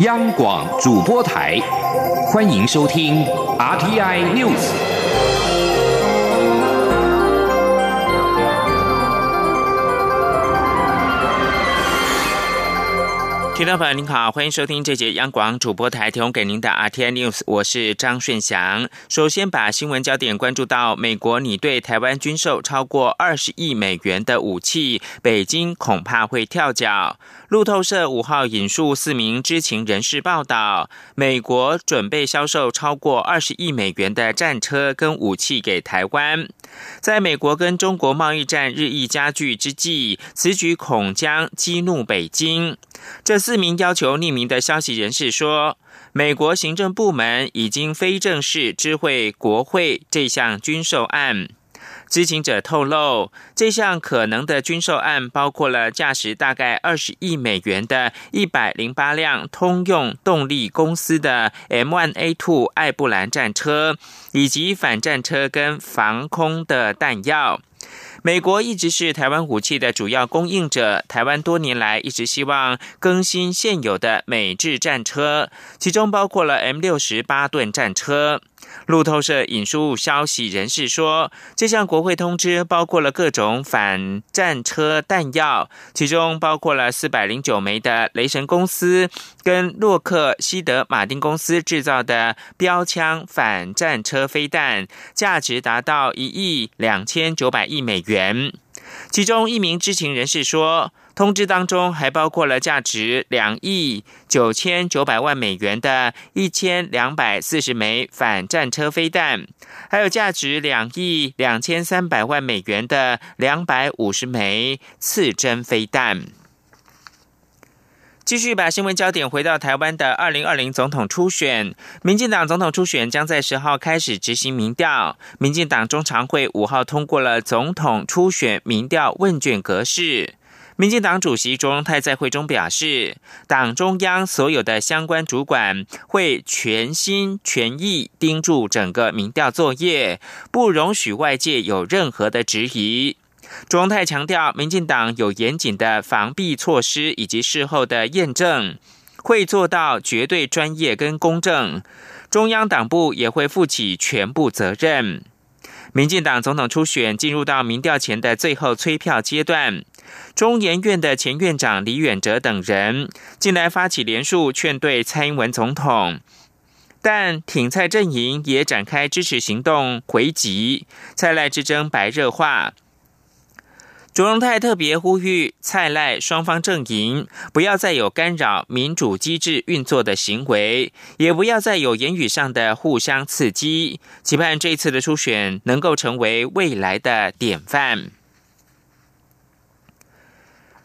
央广主播台，欢迎收听 RTI News。听众朋友您好，欢迎收听这节央广主播台提供给您的 RTI News，我是张顺祥。首先把新闻焦点关注到美国拟对台湾军售超过二十亿美元的武器，北京恐怕会跳脚。路透社五号引述四名知情人士报道，美国准备销售超过二十亿美元的战车跟武器给台湾。在美国跟中国贸易战日益加剧之际，此举恐将激怒北京。这四名要求匿名的消息人士说，美国行政部门已经非正式知会国会这项军售案。知情者透露，这项可能的军售案包括了价值大概二十亿美元的一百零八辆通用动力公司的 M1A2 艾布兰战车，以及反战车跟防空的弹药。美国一直是台湾武器的主要供应者，台湾多年来一直希望更新现有的美制战车，其中包括了 M 六十八吨战车。路透社引述消息人士说，这项国会通知包括了各种反战车弹药，其中包括了四百零九枚的雷神公司跟洛克希德马丁公司制造的标枪反战车飞弹，价值达到一亿两千九百亿美元。元其中一名知情人士说。通知当中还包括了价值两亿九千九百万美元的一千两百四十枚反战车飞弹，还有价值两亿两千三百万美元的两百五十枚刺针飞弹。继续把新闻焦点回到台湾的二零二零总统初选，民进党总统初选将在十号开始执行民调。民进党中常会五号通过了总统初选民调问卷格式。民进党主席卓荣泰在会中表示，党中央所有的相关主管会全心全意盯住整个民调作业，不容许外界有任何的质疑。卓荣泰强调，民进党有严谨的防弊措施以及事后的验证，会做到绝对专业跟公正。中央党部也会负起全部责任。民进党总统初选进入到民调前的最后催票阶段。中研院的前院长李远哲等人近来发起连署劝对蔡英文总统，但挺蔡阵营也展开支持行动回击，蔡赖之争白热化。卓荣泰特别呼吁蔡赖双方阵营不要再有干扰民主机制运作的行为，也不要再有言语上的互相刺激，期盼这次的初选能够成为未来的典范。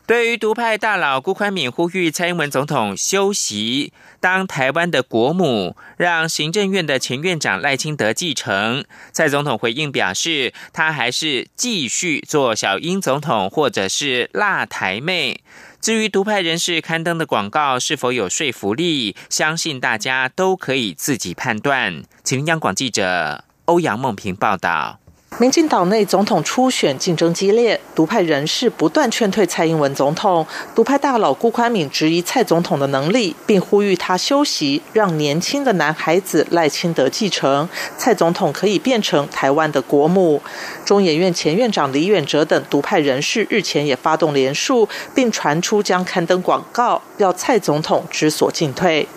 对于独派大佬辜宽敏呼吁蔡英文总统休息，当台湾的国母，让行政院的前院长赖清德继承。蔡总统回应表示，他还是继续做小英总统，或者是辣台妹。至于独派人士刊登的广告是否有说服力，相信大家都可以自己判断。请央广记者欧阳梦平报道。民进党内总统初选竞争激烈，独派人士不断劝退蔡英文总统。独派大佬辜宽敏质疑蔡总统的能力，并呼吁他休息，让年轻的男孩子赖清德继承。蔡总统可以变成台湾的国母。中研院前院长李远哲等独派人士日前也发动联署，并传出将刊登广告，要蔡总统知所进退。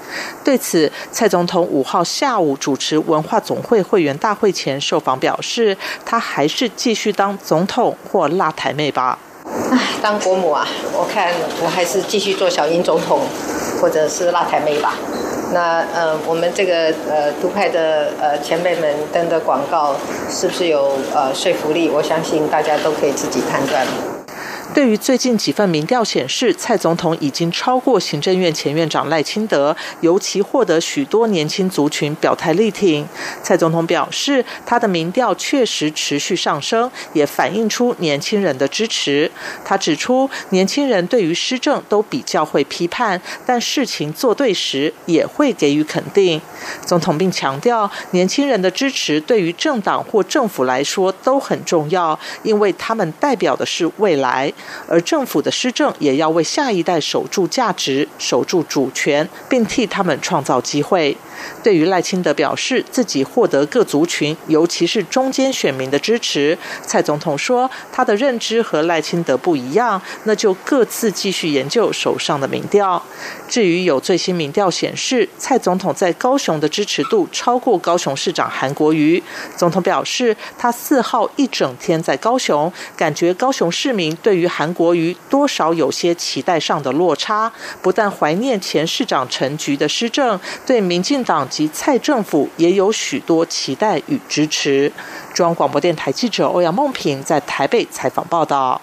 对此，蔡总统五号下午主持文化总会会员大会前受访表示。他还是继续当总统或辣台妹吧？唉，当国母啊，我看我还是继续做小英总统，或者是辣台妹吧。那呃，我们这个呃独派的呃前辈们登的广告是不是有呃说服力？我相信大家都可以自己判断。对于最近几份民调显示，蔡总统已经超过行政院前院长赖清德，尤其获得许多年轻族群表态力挺。蔡总统表示，他的民调确实持续上升，也反映出年轻人的支持。他指出，年轻人对于施政都比较会批判，但事情做对时也会给予肯定。总统并强调，年轻人的支持对于政党或政府来说都很重要，因为他们代表的是未来。而政府的施政也要为下一代守住价值、守住主权，并替他们创造机会。对于赖清德表示自己获得各族群，尤其是中间选民的支持，蔡总统说他的认知和赖清德不一样，那就各自继续研究手上的民调。至于有最新民调显示，蔡总统在高雄的支持度超过高雄市长韩国瑜，总统表示他四号一整天在高雄，感觉高雄市民对于韩国瑜多少有些期待上的落差，不但怀念前市长陈菊的施政，对民进。党及蔡政府也有许多期待与支持。中央广播电台记者欧阳梦平在台北采访报道。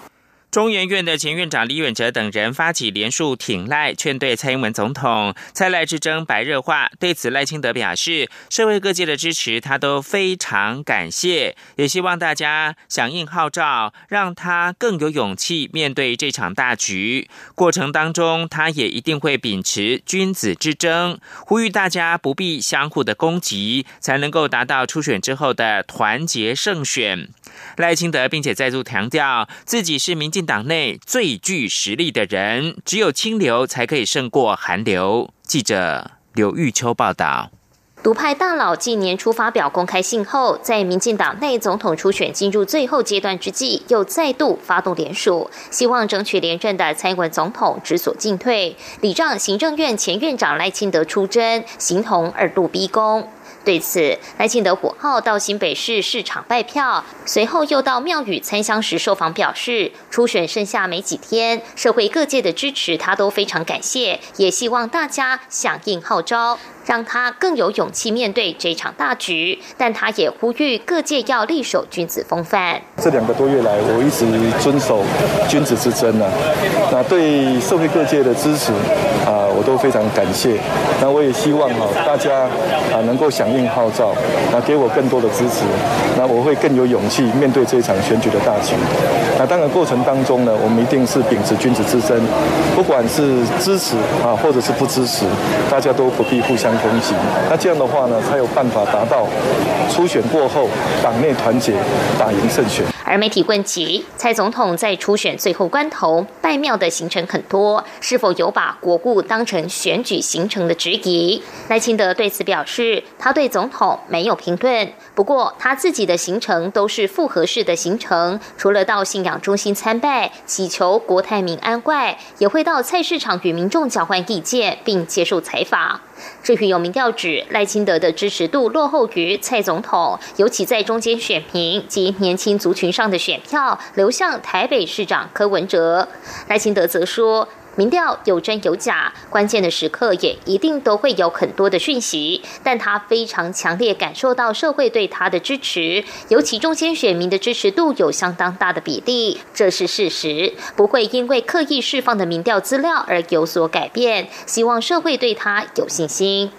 中研院的前院长李远哲等人发起连署挺赖，劝对蔡英文总统，蔡赖之争白热化。对此，赖清德表示，社会各界的支持他都非常感谢，也希望大家响应号召，让他更有勇气面对这场大局。过程当中，他也一定会秉持君子之争，呼吁大家不必相互的攻击，才能够达到初选之后的团结胜选。赖清德并且再度强调，自己是民进党内最具实力的人，只有清流才可以胜过寒流。记者刘玉秋报道。独派大佬近年初发表公开信后，在民进党内总统初选进入最后阶段之际，又再度发动联署，希望争取连任的蔡英文总统知所进退，礼让行政院前院长赖清德出征，形同二度逼宫。对此，赖清德五号到新北市市场拜票，随后又到庙宇参香时受访表示，初选剩下没几天，社会各界的支持他都非常感谢，也希望大家响应号召。让他更有勇气面对这场大局，但他也呼吁各界要立守君子风范。这两个多月来，我一直遵守君子之争呢。那对社会各界的支持啊，我都非常感谢。那我也希望哈大家啊能够响应号召，那给我更多的支持，那我会更有勇气面对这场选举的大局。那当然过程当中呢，我们一定是秉持君子之争，不管是支持啊或者是不支持，大家都不必互相。攻击，那这样的话呢，才有办法达到初选过后党内团结，打赢胜选。而媒体问及蔡总统在初选最后关头拜庙的行程很多，是否有把国故当成选举行程的质疑？赖清德对此表示，他对总统没有评论。不过他自己的行程都是复合式的行程，除了到信仰中心参拜，祈求国泰民安外，也会到菜市场与民众交换意见，并接受采访。至于有民调指赖清德的支持度落后于蔡总统，尤其在中间选民及年轻族群上的选票流向台北市长柯文哲，赖清德则说。民调有真有假，关键的时刻也一定都会有很多的讯息，但他非常强烈感受到社会对他的支持，尤其中间选民的支持度有相当大的比例，这是事实，不会因为刻意释放的民调资料而有所改变。希望社会对他有信心。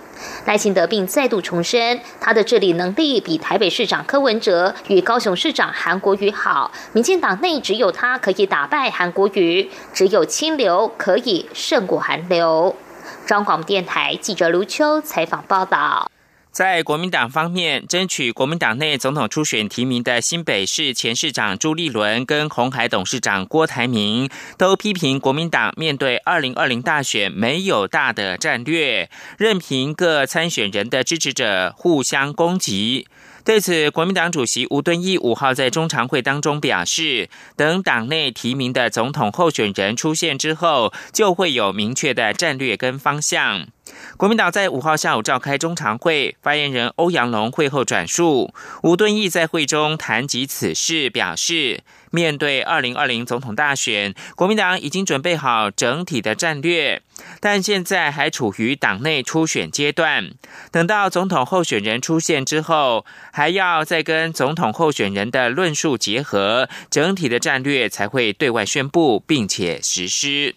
赖清德并再度重申，他的治理能力比台北市长柯文哲与高雄市长韩国瑜好。民进党内只有他可以打败韩国瑜，只有清流可以胜过韩流。中广电台记者卢秋采访报道。在国民党方面，争取国民党内总统初选提名的新北市前市长朱立伦跟红海董事长郭台铭，都批评国民党面对二零二零大选没有大的战略，任凭各参选人的支持者互相攻击。对此，国民党主席吴敦义五号在中常会当中表示，等党内提名的总统候选人出现之后，就会有明确的战略跟方向。国民党在五号下午召开中常会，发言人欧阳龙会后转述，吴敦义在会中谈及此事，表示面对二零二零总统大选，国民党已经准备好整体的战略，但现在还处于党内初选阶段，等到总统候选人出现之后，还要再跟总统候选人的论述结合，整体的战略才会对外宣布并且实施。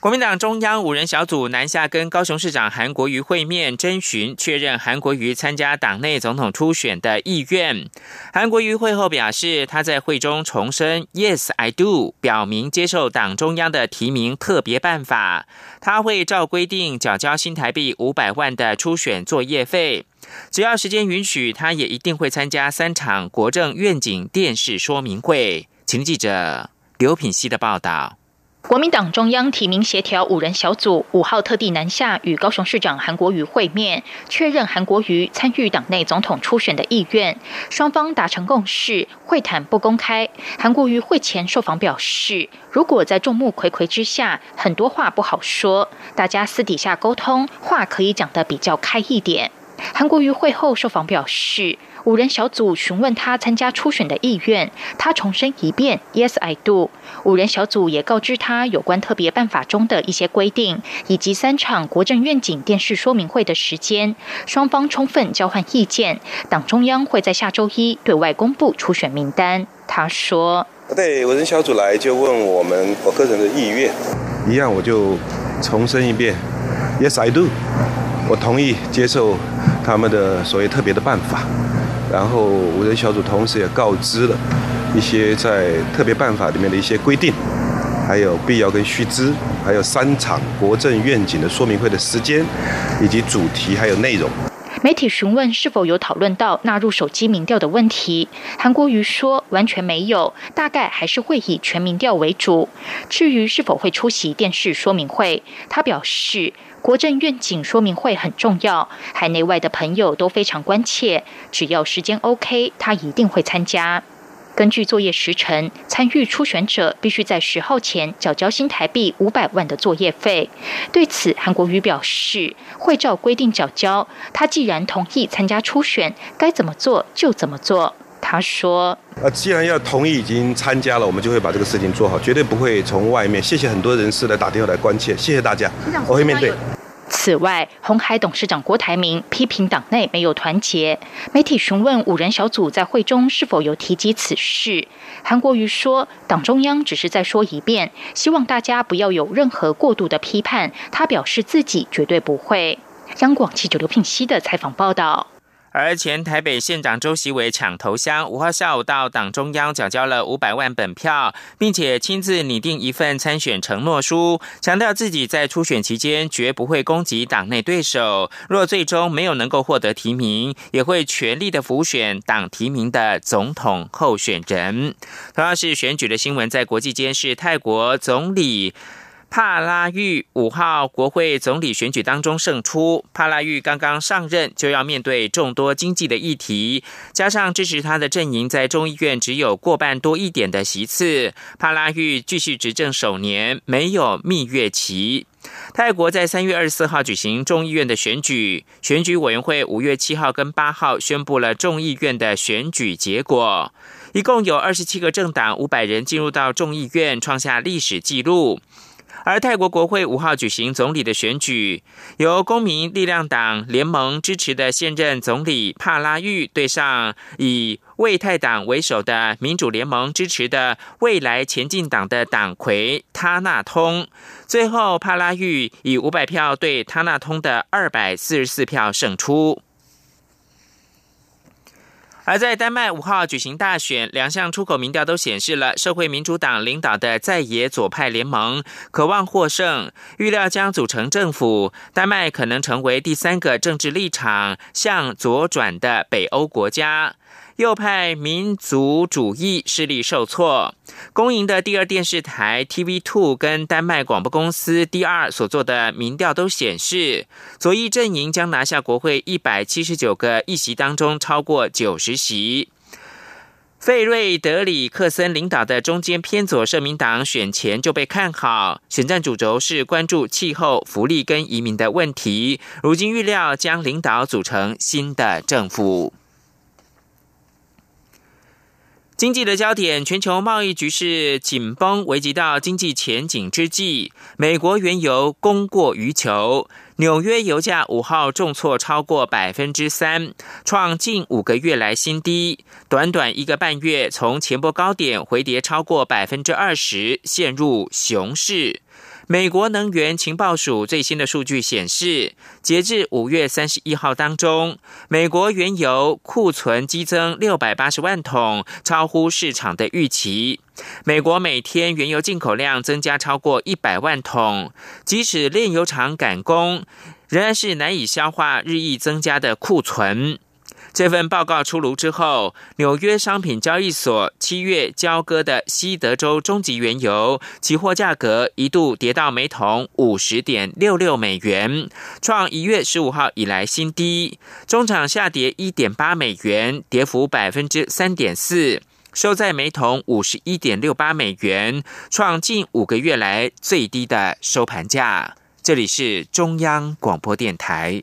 国民党中央五人小组南下跟高雄市长韩国瑜会面，征询确认韩国瑜参加党内总统初选的意愿。韩国瑜会后表示，他在会中重申 “Yes, I do”，表明接受党中央的提名特别办法，他会照规定缴交新台币五百万的初选作业费。只要时间允许，他也一定会参加三场国政愿景电视说明会。请记者刘品希的报道。国民党中央提名协调五人小组五号特地南下与高雄市长韩国瑜会面，确认韩国瑜参与党内总统初选的意愿。双方达成共识，会谈不公开。韩国瑜会前受访表示，如果在众目睽睽之下，很多话不好说，大家私底下沟通，话可以讲得比较开一点。韩国瑜会后受访表示。五人小组询问他参加初选的意愿，他重申一遍：“Yes, I do。”五人小组也告知他有关特别办法中的一些规定，以及三场国政愿景电视说明会的时间。双方充分交换意见，党中央会在下周一对外公布初选名单。他说：“对五人小组来就问我们我个人的意愿，一样我就重申一遍：Yes, I do。我同意接受他们的所谓特别的办法。”然后五人小组同时也告知了一些在特别办法里面的一些规定，还有必要跟须知，还有三场国政愿景的说明会的时间，以及主题还有内容。媒体询问是否有讨论到纳入手机民调的问题，韩国瑜说完全没有，大概还是会以全民调为主。至于是否会出席电视说明会，他表示。国政愿景说明会很重要，海内外的朋友都非常关切。只要时间 OK，他一定会参加。根据作业时程，参与初选者必须在十号前缴交新台币五百万的作业费。对此，韩国瑜表示会照规定缴交。他既然同意参加初选，该怎么做就怎么做。他说：“啊，既然要同意已经参加了，我们就会把这个事情做好，绝对不会从外面。谢谢很多人士来打电话来关切，谢谢大家，我会面对。”此外，红海董事长郭台铭批评党内没有团结。媒体询问五人小组在会中是否有提及此事，韩国瑜说：“党中央只是再说一遍，希望大家不要有任何过度的批判。”他表示自己绝对不会。央广记者刘聘熙的采访报道。而前台北县长周习伟抢头香，五号下午到党中央缴交了五百万本票，并且亲自拟定一份参选承诺书，强调自己在初选期间绝不会攻击党内对手。若最终没有能够获得提名，也会全力的辅选党提名的总统候选人。同样是选举的新闻，在国际间是泰国总理。帕拉育五号国会总理选举当中胜出。帕拉育刚刚上任，就要面对众多经济的议题，加上支持他的阵营在众议院只有过半多一点的席次。帕拉育继续执政首年，没有蜜月期。泰国在三月二十四号举行众议院的选举，选举委员会五月七号跟八号宣布了众议院的选举结果，一共有二十七个政党五百人进入到众议院，创下历史纪录。而泰国国会五号举行总理的选举，由公民力量党联盟支持的现任总理帕拉育对上以为泰党为首的民主联盟支持的未来前进党的党魁他纳通。最后，帕拉育以五百票对他纳通的二百四十四票胜出。而在丹麦五号举行大选，两项出口民调都显示了社会民主党领导的在野左派联盟渴望获胜，预料将组成政府。丹麦可能成为第三个政治立场向左转的北欧国家。右派民族主义势力受挫。公营的第二电视台 TV Two 跟丹麦广播公司 DR 所做的民调都显示，左翼阵营将拿下国会一百七十九个议席当中超过九十席。费瑞德里克森领导的中间偏左社民党选前就被看好，选战主轴是关注气候、福利跟移民的问题。如今预料将领导组成新的政府。经济的焦点，全球贸易局势紧绷，危及到经济前景之际，美国原油供过于求，纽约油价五号重挫超过百分之三，创近五个月来新低，短短一个半月，从前波高点回跌超过百分之二十，陷入熊市。美国能源情报署最新的数据显示，截至五月三十一号当中，美国原油库存激增六百八十万桶，超乎市场的预期。美国每天原油进口量增加超过一百万桶，即使炼油厂赶工，仍然是难以消化日益增加的库存。这份报告出炉之后，纽约商品交易所七月交割的西德州中级原油期货价格一度跌到每桶五十点六六美元，创一月十五号以来新低。中场下跌一点八美元，跌幅百分之三点四，收在每桶五十一点六八美元，创近五个月来最低的收盘价。这里是中央广播电台。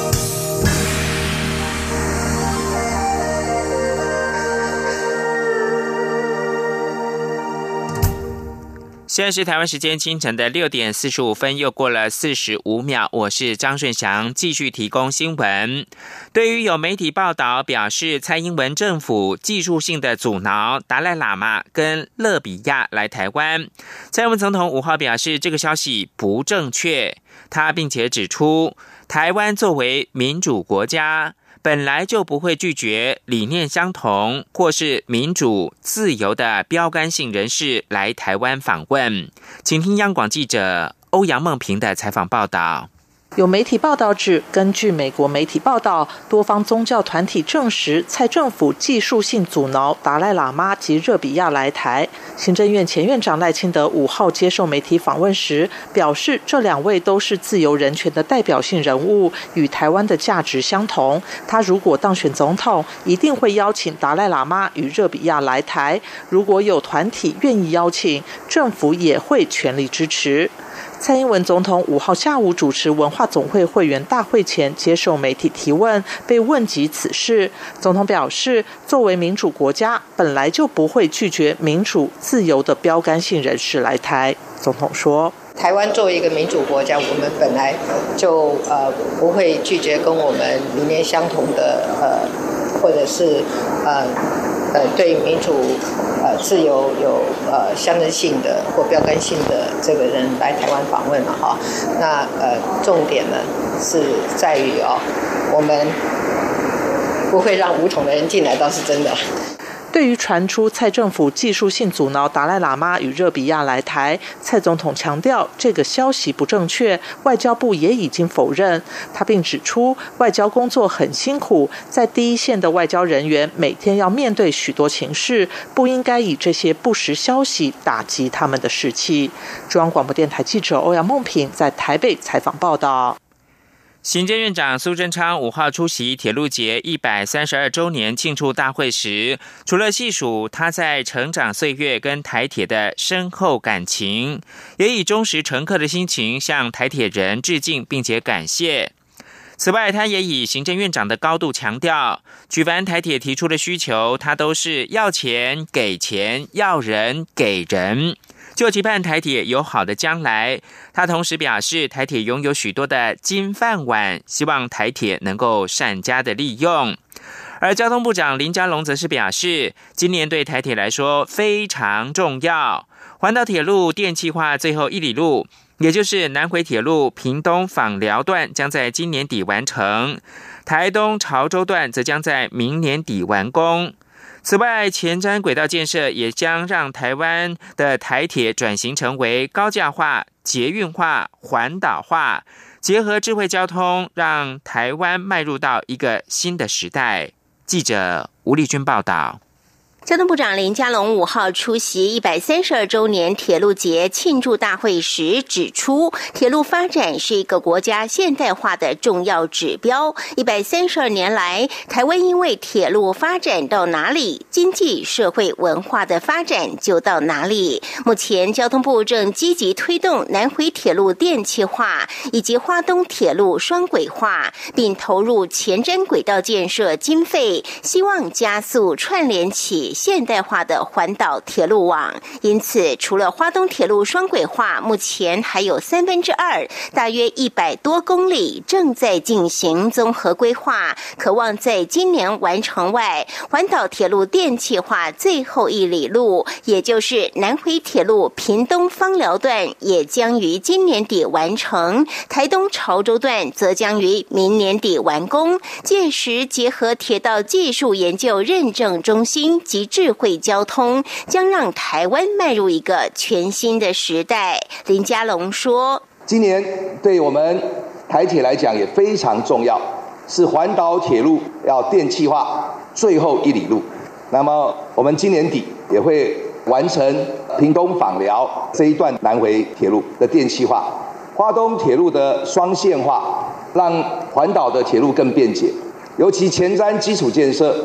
现在是台湾时间清晨的六点四十五分，又过了四十五秒。我是张顺祥，继续提供新闻。对于有媒体报道表示，蔡英文政府技术性的阻挠达赖喇嘛跟勒比亚来台湾，蔡英文总统五号表示，这个消息不正确。他并且指出，台湾作为民主国家。本来就不会拒绝理念相同或是民主自由的标杆性人士来台湾访问，请听央广记者欧阳梦平的采访报道。有媒体报道指，根据美国媒体报道，多方宗教团体证实，蔡政府技术性阻挠达赖喇嘛及热比亚来台。行政院前院长赖清德五号接受媒体访问时表示，这两位都是自由人权的代表性人物，与台湾的价值相同。他如果当选总统，一定会邀请达赖喇嘛与热比亚来台。如果有团体愿意邀请，政府也会全力支持。蔡英文总统五号下午主持文化总会会员大会前接受媒体提问，被问及此事，总统表示，作为民主国家，本来就不会拒绝民主自由的标杆性人士来台。总统说：“台湾作为一个民主国家，我们本来就呃不会拒绝跟我们理念相同的呃，或者是呃。”呃，对民主、呃自由有呃象征性的或标杆性的这个人来台湾访问了哈，那呃重点呢是在于哦，我们不会让无统的人进来，倒是真的。对于传出蔡政府技术性阻挠达赖喇嘛与热比亚来台，蔡总统强调这个消息不正确，外交部也已经否认。他并指出，外交工作很辛苦，在第一线的外交人员每天要面对许多情势，不应该以这些不实消息打击他们的士气。中央广播电台记者欧阳梦平在台北采访报道。行政院长苏贞昌五号出席铁路节一百三十二周年庆祝大会时，除了细数他在成长岁月跟台铁的深厚感情，也以忠实乘客的心情向台铁人致敬，并且感谢。此外，他也以行政院长的高度强调，举凡台铁提出的需求，他都是要钱给钱，要人给人。就期盼台铁有好的将来。他同时表示，台铁拥有许多的金饭碗，希望台铁能够善加的利用。而交通部长林佳龙则是表示，今年对台铁来说非常重要。环岛铁路电气化最后一里路，也就是南回铁路屏东访寮段，将在今年底完成；台东潮州段则将在明年底完工。此外，前瞻轨道建设也将让台湾的台铁转型成为高架化、捷运化、环岛化，结合智慧交通，让台湾迈入到一个新的时代。记者吴丽君报道。交通部长林佳龙五号出席一百三十二周年铁路节庆祝大会时指出，铁路发展是一个国家现代化的重要指标。一百三十二年来，台湾因为铁路发展到哪里，经济社会文化的发展就到哪里。目前，交通部正积极推动南回铁路电气化以及花东铁路双轨化，并投入前瞻轨道建设经费，希望加速串联起。现代化的环岛铁路网。因此，除了花东铁路双轨化，目前还有三分之二，大约一百多公里正在进行综合规划，渴望在今年完成外，环岛铁路电气化最后一里路，也就是南回铁路屏东方寮段，也将于今年底完成；台东潮州段则将于明年底完工。届时，结合铁道技术研究认证中心及智慧交通，将让台湾迈入一个全新的时代。林佳龙说：“今年对我们台铁来讲也非常重要，是环岛铁路要电气化最后一里路。那么，我们今年底也会完成屏东访寮这一段南回铁路的电气化，花东铁路的双线化，让环岛的铁路更便捷。尤其前瞻基础建设，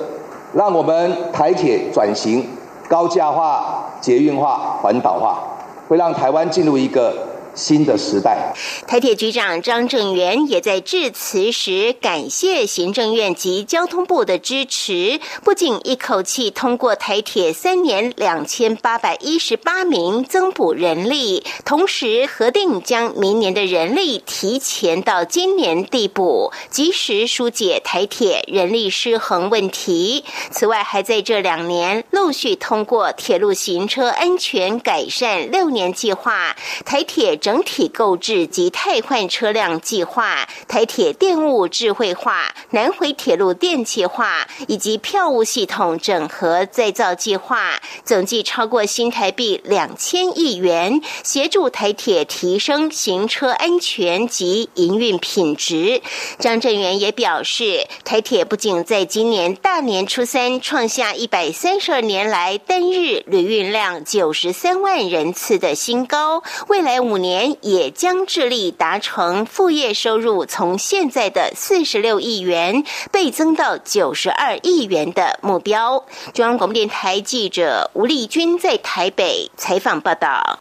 让我们台铁转型高架化、捷运化、环岛化，会让台湾进入一个。新的时代，台铁局长张正元也在致辞时感谢行政院及交通部的支持，不仅一口气通过台铁三年两千八百一十八名增补人力，同时核定将明年的人力提前到今年递补，及时疏解台铁人力失衡问题。此外，还在这两年陆续通过铁路行车安全改善六年计划，台铁。整体购置及汰换车辆计划、台铁电务智慧化、南回铁路电气化以及票务系统整合再造计划，总计超过新台币两千亿元，协助台铁提升行车安全及营运品质。张振元也表示，台铁不仅在今年大年初三创下一百三十二年来单日旅运量九十三万人次的新高，未来五年。也将致力达成副业收入从现在的四十六亿元倍增到九十二亿元的目标。中央广播电台记者吴丽君在台北采访报道。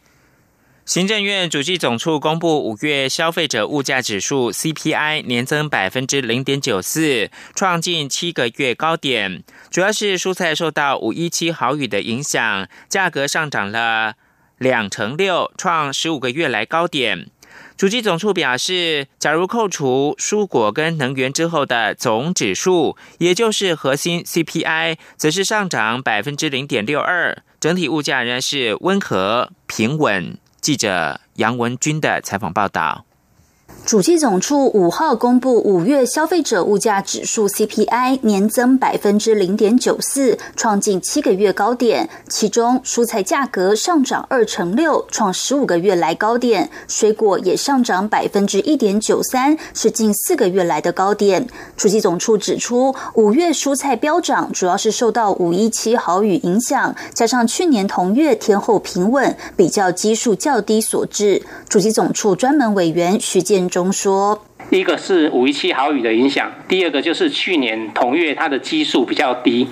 行政院主计总处公布五月消费者物价指数 CPI 年增百分之零点九四，创近七个月高点。主要是蔬菜受到五一七豪雨的影响，价格上涨了。两成六，创十五个月来高点。主机总处表示，假如扣除蔬果跟能源之后的总指数，也就是核心 CPI，则是上涨百分之零点六二，整体物价仍然是温和平稳。记者杨文军的采访报道。主计总处五号公布五月消费者物价指数 CPI 年增百分之零点九四，创近七个月高点。其中蔬菜价格上涨二成六，创十五个月来高点；水果也上涨百分之一点九三，是近四个月来的高点。主计总处指出，五月蔬菜飙涨主要是受到五一七豪雨影响，加上去年同月天后平稳，比较基数较低所致。主计总处专门委员徐建。中说，一个是五一七豪雨的影响，第二个就是去年同月它的基数比较低，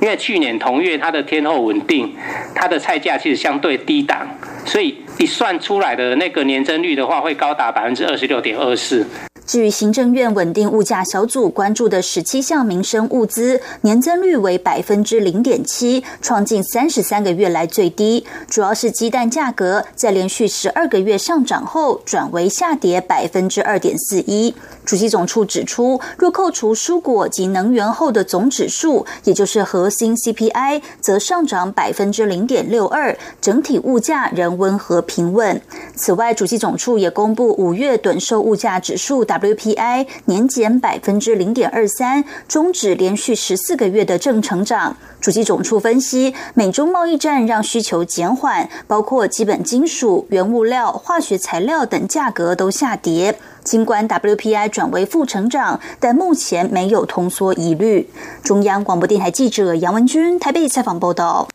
因为去年同月它的天后稳定，它的菜价其实相对低档，所以一算出来的那个年增率的话，会高达百分之二十六点二四。至于行政院稳定物价小组关注的十七项民生物资，年增率为百分之零点七，创近三十三个月来最低。主要是鸡蛋价格在连续十二个月上涨后，转为下跌百分之二点四一。主席总处指出，若扣除蔬果及能源后的总指数，也就是核心 CPI，则上涨百分之零点六二，整体物价仍温和平稳。此外，主席总处也公布五月短售物价指数达。WPI 年减百分之零点二三，终止连续十四个月的正成长。主机总处分析，美中贸易战让需求减缓，包括基本金属、原物料、化学材料等价格都下跌。尽管 WPI 转为负成长，但目前没有通缩疑虑。中央广播电台记者杨文君台北采访报道。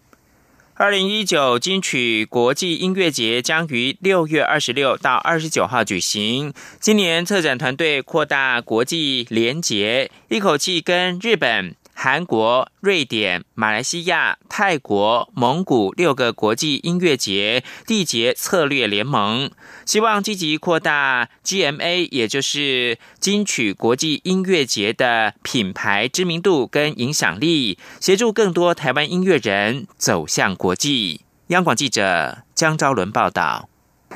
二零一九金曲国际音乐节将于六月二十六到二十九号举行。今年策展团队扩大国际联结，一口气跟日本、韩国、瑞典、马来西亚、泰国、蒙古六个国际音乐节缔结策略联盟，希望积极扩大 GMA，也就是金曲国际音乐节的品牌知名度跟影响力，协助更多台湾音乐人走向国际。央广记者江昭伦报道。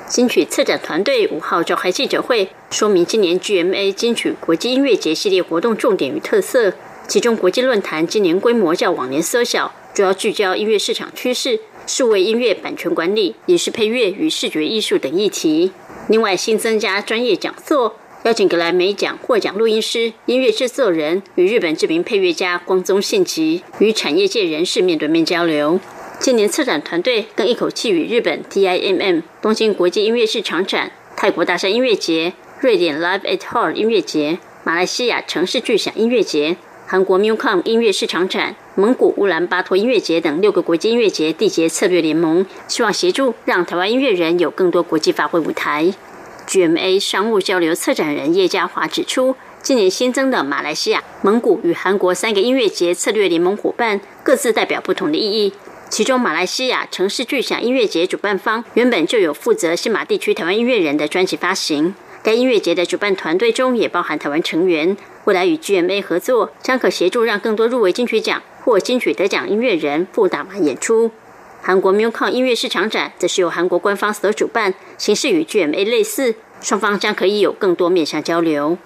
金曲策展团队五号召开记者会，说明今年 GMA 金曲国际音乐节系列活动重点与特色。其中，国际论坛今年规模较往年缩小，主要聚焦音乐市场趋势、数位音乐版权管理、影视配乐与视觉艺术等议题。另外，新增加专业讲座，邀请格莱美奖获奖录音师、音乐制作人与日本知名配乐家光宗信吉与产业界人士面对面交流。今年策展团队更一口气与日本 TIMM、东京国际音乐市场展、泰国大山音乐节、瑞典 Live at Hall 音乐节、马来西亚城市巨响音乐节、韩国 MUCOM 音乐市场展、蒙古乌兰巴托音乐节等六个国际音乐节缔结策略联盟，希望协助让台湾音乐人有更多国际发挥舞台。GMA 商务交流策展人叶家华指出，今年新增的马来西亚、蒙古与韩国三个音乐节策略联盟伙伴，各自代表不同的意义。其中，马来西亚城市巨响音乐节主办方原本就有负责新马地区台湾音乐人的专辑发行。该音乐节的主办团队中也包含台湾成员。未来与 GMA 合作，将可协助让更多入围金曲奖或金曲得奖音乐人赴大马演出。韩国 MUCON 音乐市场展则是由韩国官方所主办，形式与 GMA 类似，双方将可以有更多面向交流。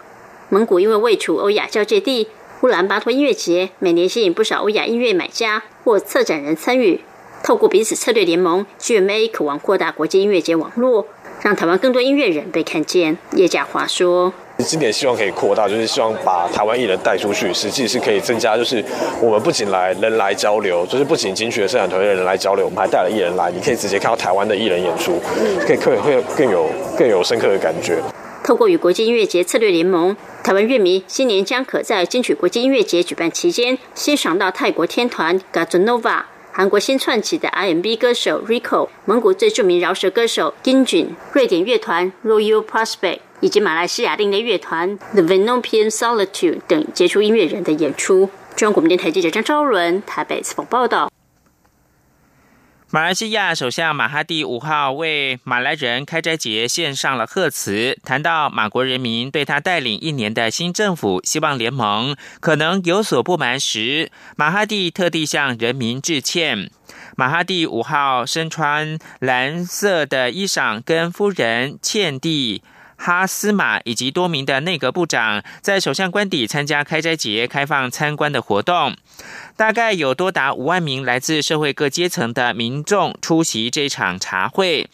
蒙古因为位处欧亚交界地。乌兰巴托音乐节每年吸引不少欧亚音乐买家或策展人参与，透过彼此策略联盟，GMA 渴望扩大国际音乐节网络，让台湾更多音乐人被看见。叶嘉华说：“今年希望可以扩大，就是希望把台湾艺人带出去，实际是可以增加，就是我们不仅来人来交流，就是不仅金曲的生产团队的人来交流，我们还带了艺人来，你可以直接看到台湾的艺人演出，可以客人会更有更有深刻的感觉。”透过与国际音乐节策略联盟，台湾乐迷今年将可在金曲国际音乐节举办期间，欣赏到泰国天团 Gazonova、韩国新窜起的 R&B 歌手 Rico、蒙古最著名饶舌歌手 Ginjin、瑞典乐团 Royal Prospect 以及马来西亚另类乐团 The Venopian Solitude 等杰出音乐人的演出。中央广播电台记者张昭伦台北采访报道。马来西亚首相马哈蒂五号为马来人开斋节献上了贺词，谈到马国人民对他带领一年的新政府希望联盟可能有所不满时，马哈蒂特地向人民致歉。马哈蒂五号身穿蓝色的衣裳，跟夫人茜蒂。哈斯马以及多名的内阁部长在首相官邸参加开斋节开放参观的活动，大概有多达五万名来自社会各阶层的民众出席这场茶会。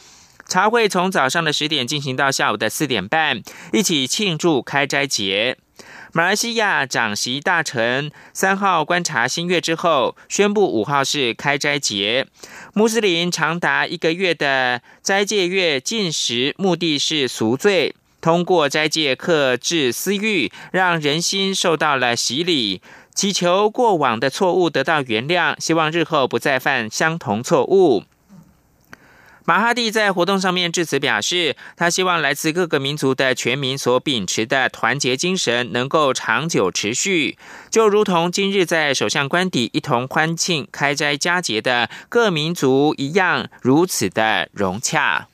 茶会从早上的十点进行到下午的四点半，一起庆祝开斋节。马来西亚长席大臣三号观察新月之后，宣布五号是开斋节。穆斯林长达一个月的斋戒月禁食，目的是赎罪，通过斋戒克制私欲，让人心受到了洗礼，祈求过往的错误得到原谅，希望日后不再犯相同错误。马哈蒂在活动上面致辞表示，他希望来自各个民族的全民所秉持的团结精神能够长久持续，就如同今日在首相官邸一同欢庆开斋佳节的各民族一样，如此的融洽。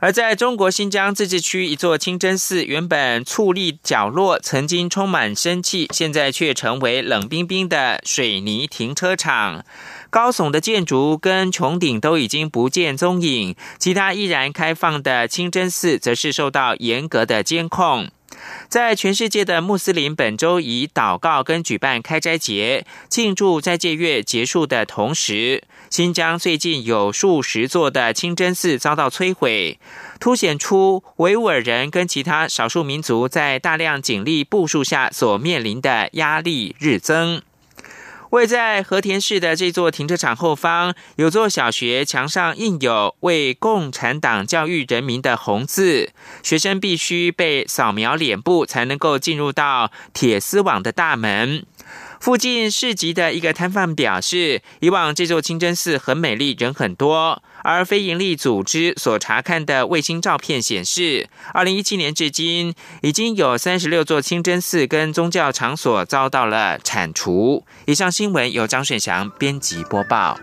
而在中国新疆自治区一座清真寺，原本矗立角落，曾经充满生气，现在却成为冷冰冰的水泥停车场。高耸的建筑跟穹顶都已经不见踪影，其他依然开放的清真寺则是受到严格的监控。在全世界的穆斯林本周以祷告跟举办开斋节庆祝斋戒月结束的同时，新疆最近有数十座的清真寺遭到摧毁，凸显出维吾尔人跟其他少数民族在大量警力部署下所面临的压力日增。位在和田市的这座停车场后方，有座小学，墙上印有“为共产党教育人民”的红字。学生必须被扫描脸部，才能够进入到铁丝网的大门。附近市集的一个摊贩表示，以往这座清真寺很美丽，人很多。而非营利组织所查看的卫星照片显示，二零一七年至今，已经有三十六座清真寺跟宗教场所遭到了铲除。以上新闻由张顺祥编辑播报。